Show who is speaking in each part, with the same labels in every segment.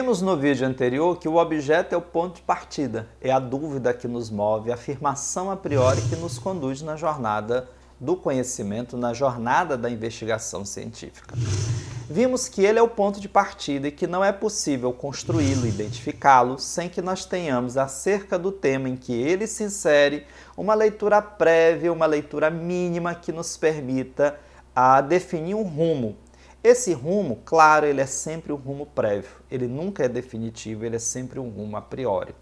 Speaker 1: Vimos no vídeo anterior que o objeto é o ponto de partida, é a dúvida que nos move, a afirmação a priori que nos conduz na jornada do conhecimento, na jornada da investigação científica. Vimos que ele é o ponto de partida e que não é possível construí-lo, identificá-lo, sem que nós tenhamos acerca do tema em que ele se insere uma leitura prévia, uma leitura mínima que nos permita a definir um rumo. Esse rumo, claro, ele é sempre um rumo prévio, ele nunca é definitivo, ele é sempre um rumo a priori.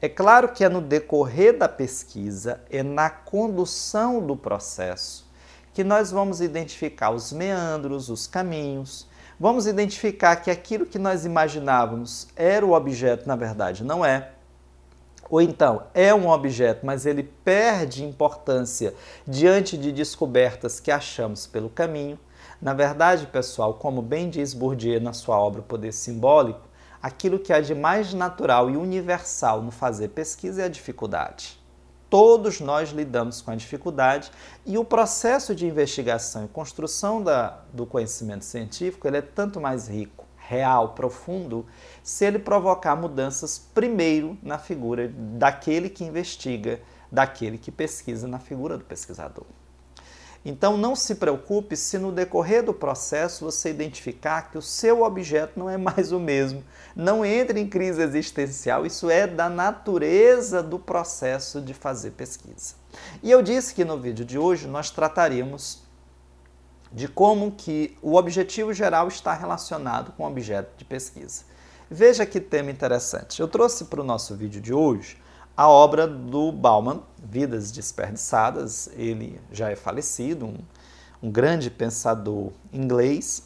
Speaker 1: É claro que é no decorrer da pesquisa, é na condução do processo, que nós vamos identificar os meandros, os caminhos, vamos identificar que aquilo que nós imaginávamos era o objeto, na verdade não é. Ou então é um objeto, mas ele perde importância diante de descobertas que achamos pelo caminho. Na verdade, pessoal, como bem diz Bourdieu na sua obra Poder Simbólico, aquilo que há de mais natural e universal no fazer pesquisa é a dificuldade. Todos nós lidamos com a dificuldade e o processo de investigação e construção da, do conhecimento científico ele é tanto mais rico, real, profundo, se ele provocar mudanças primeiro na figura daquele que investiga, daquele que pesquisa, na figura do pesquisador. Então não se preocupe se no decorrer do processo você identificar que o seu objeto não é mais o mesmo. Não entre em crise existencial, isso é da natureza do processo de fazer pesquisa. E eu disse que no vídeo de hoje nós trataríamos de como que o objetivo geral está relacionado com o objeto de pesquisa. Veja que tema interessante. Eu trouxe para o nosso vídeo de hoje a obra do Bauman, Vidas Desperdiçadas. Ele já é falecido, um, um grande pensador inglês.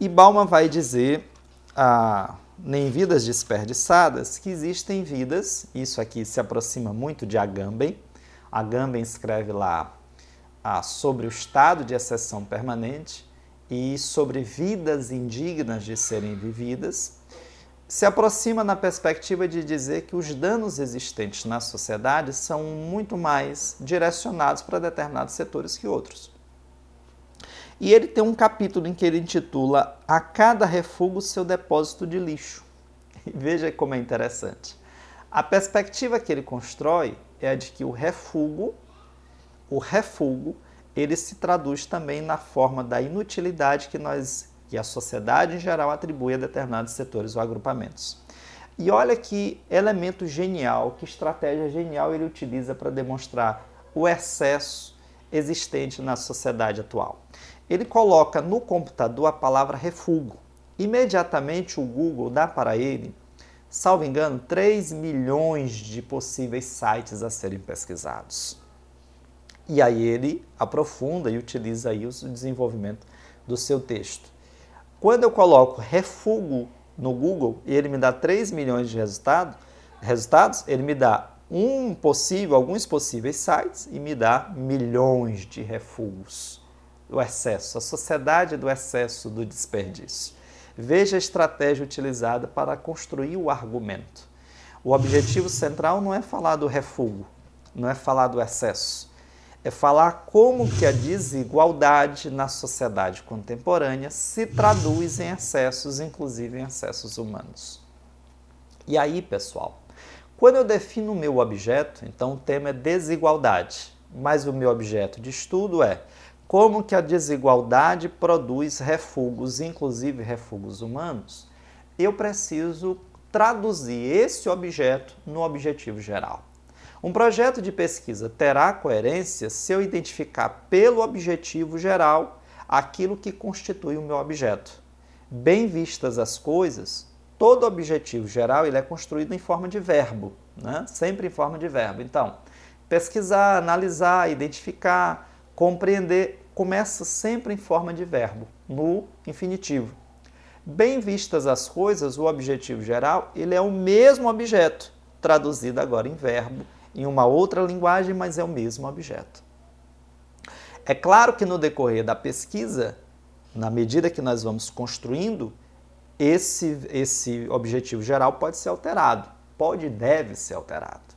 Speaker 1: E Bauman vai dizer, ah, em Vidas Desperdiçadas, que existem vidas, isso aqui se aproxima muito de Agamben. Agamben escreve lá ah, sobre o estado de exceção permanente e sobre vidas indignas de serem vividas se aproxima na perspectiva de dizer que os danos existentes na sociedade são muito mais direcionados para determinados setores que outros. E ele tem um capítulo em que ele intitula A cada refúgio seu depósito de lixo. E veja como é interessante. A perspectiva que ele constrói é a de que o refúgio, o refúgio, ele se traduz também na forma da inutilidade que nós que a sociedade em geral atribui a determinados setores ou agrupamentos. E olha que elemento genial, que estratégia genial ele utiliza para demonstrar o excesso existente na sociedade atual. Ele coloca no computador a palavra refúgio. Imediatamente o Google dá para ele, salvo engano, 3 milhões de possíveis sites a serem pesquisados. E aí ele aprofunda e utiliza aí o desenvolvimento do seu texto. Quando eu coloco refúgio no Google e ele me dá 3 milhões de resultado, resultados, ele me dá um possível, alguns possíveis sites e me dá milhões de refúgios. O excesso, a sociedade do excesso do desperdício. Veja a estratégia utilizada para construir o argumento. O objetivo central não é falar do refúgio, não é falar do excesso é falar como que a desigualdade na sociedade contemporânea se traduz em excessos, inclusive em excessos humanos. E aí, pessoal, quando eu defino o meu objeto, então o tema é desigualdade, mas o meu objeto de estudo é como que a desigualdade produz refugos, inclusive refugos humanos, eu preciso traduzir esse objeto no objetivo geral. Um projeto de pesquisa terá coerência se eu identificar pelo objetivo geral aquilo que constitui o meu objeto. Bem vistas as coisas, todo objetivo geral ele é construído em forma de verbo, né? sempre em forma de verbo. Então, pesquisar, analisar, identificar, compreender, começa sempre em forma de verbo, no infinitivo. Bem vistas as coisas, o objetivo geral ele é o mesmo objeto, traduzido agora em verbo em uma outra linguagem, mas é o mesmo objeto. É claro que no decorrer da pesquisa, na medida que nós vamos construindo, esse, esse objetivo geral pode ser alterado, pode e deve ser alterado.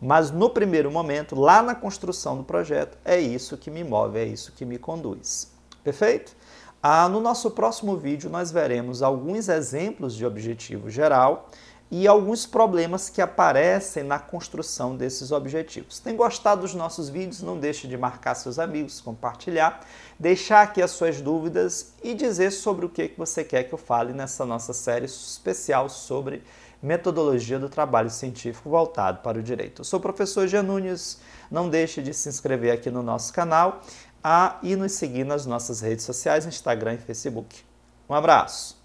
Speaker 1: Mas no primeiro momento, lá na construção do projeto, é isso que me move, é isso que me conduz. Perfeito? Ah, no nosso próximo vídeo, nós veremos alguns exemplos de objetivo geral e alguns problemas que aparecem na construção desses objetivos. Tem gostado dos nossos vídeos? Não deixe de marcar seus amigos, compartilhar, deixar aqui as suas dúvidas e dizer sobre o que você quer que eu fale nessa nossa série especial sobre metodologia do trabalho científico voltado para o direito. Eu sou o professor Jean Nunes, não deixe de se inscrever aqui no nosso canal ah, e nos seguir nas nossas redes sociais, Instagram e Facebook. Um abraço!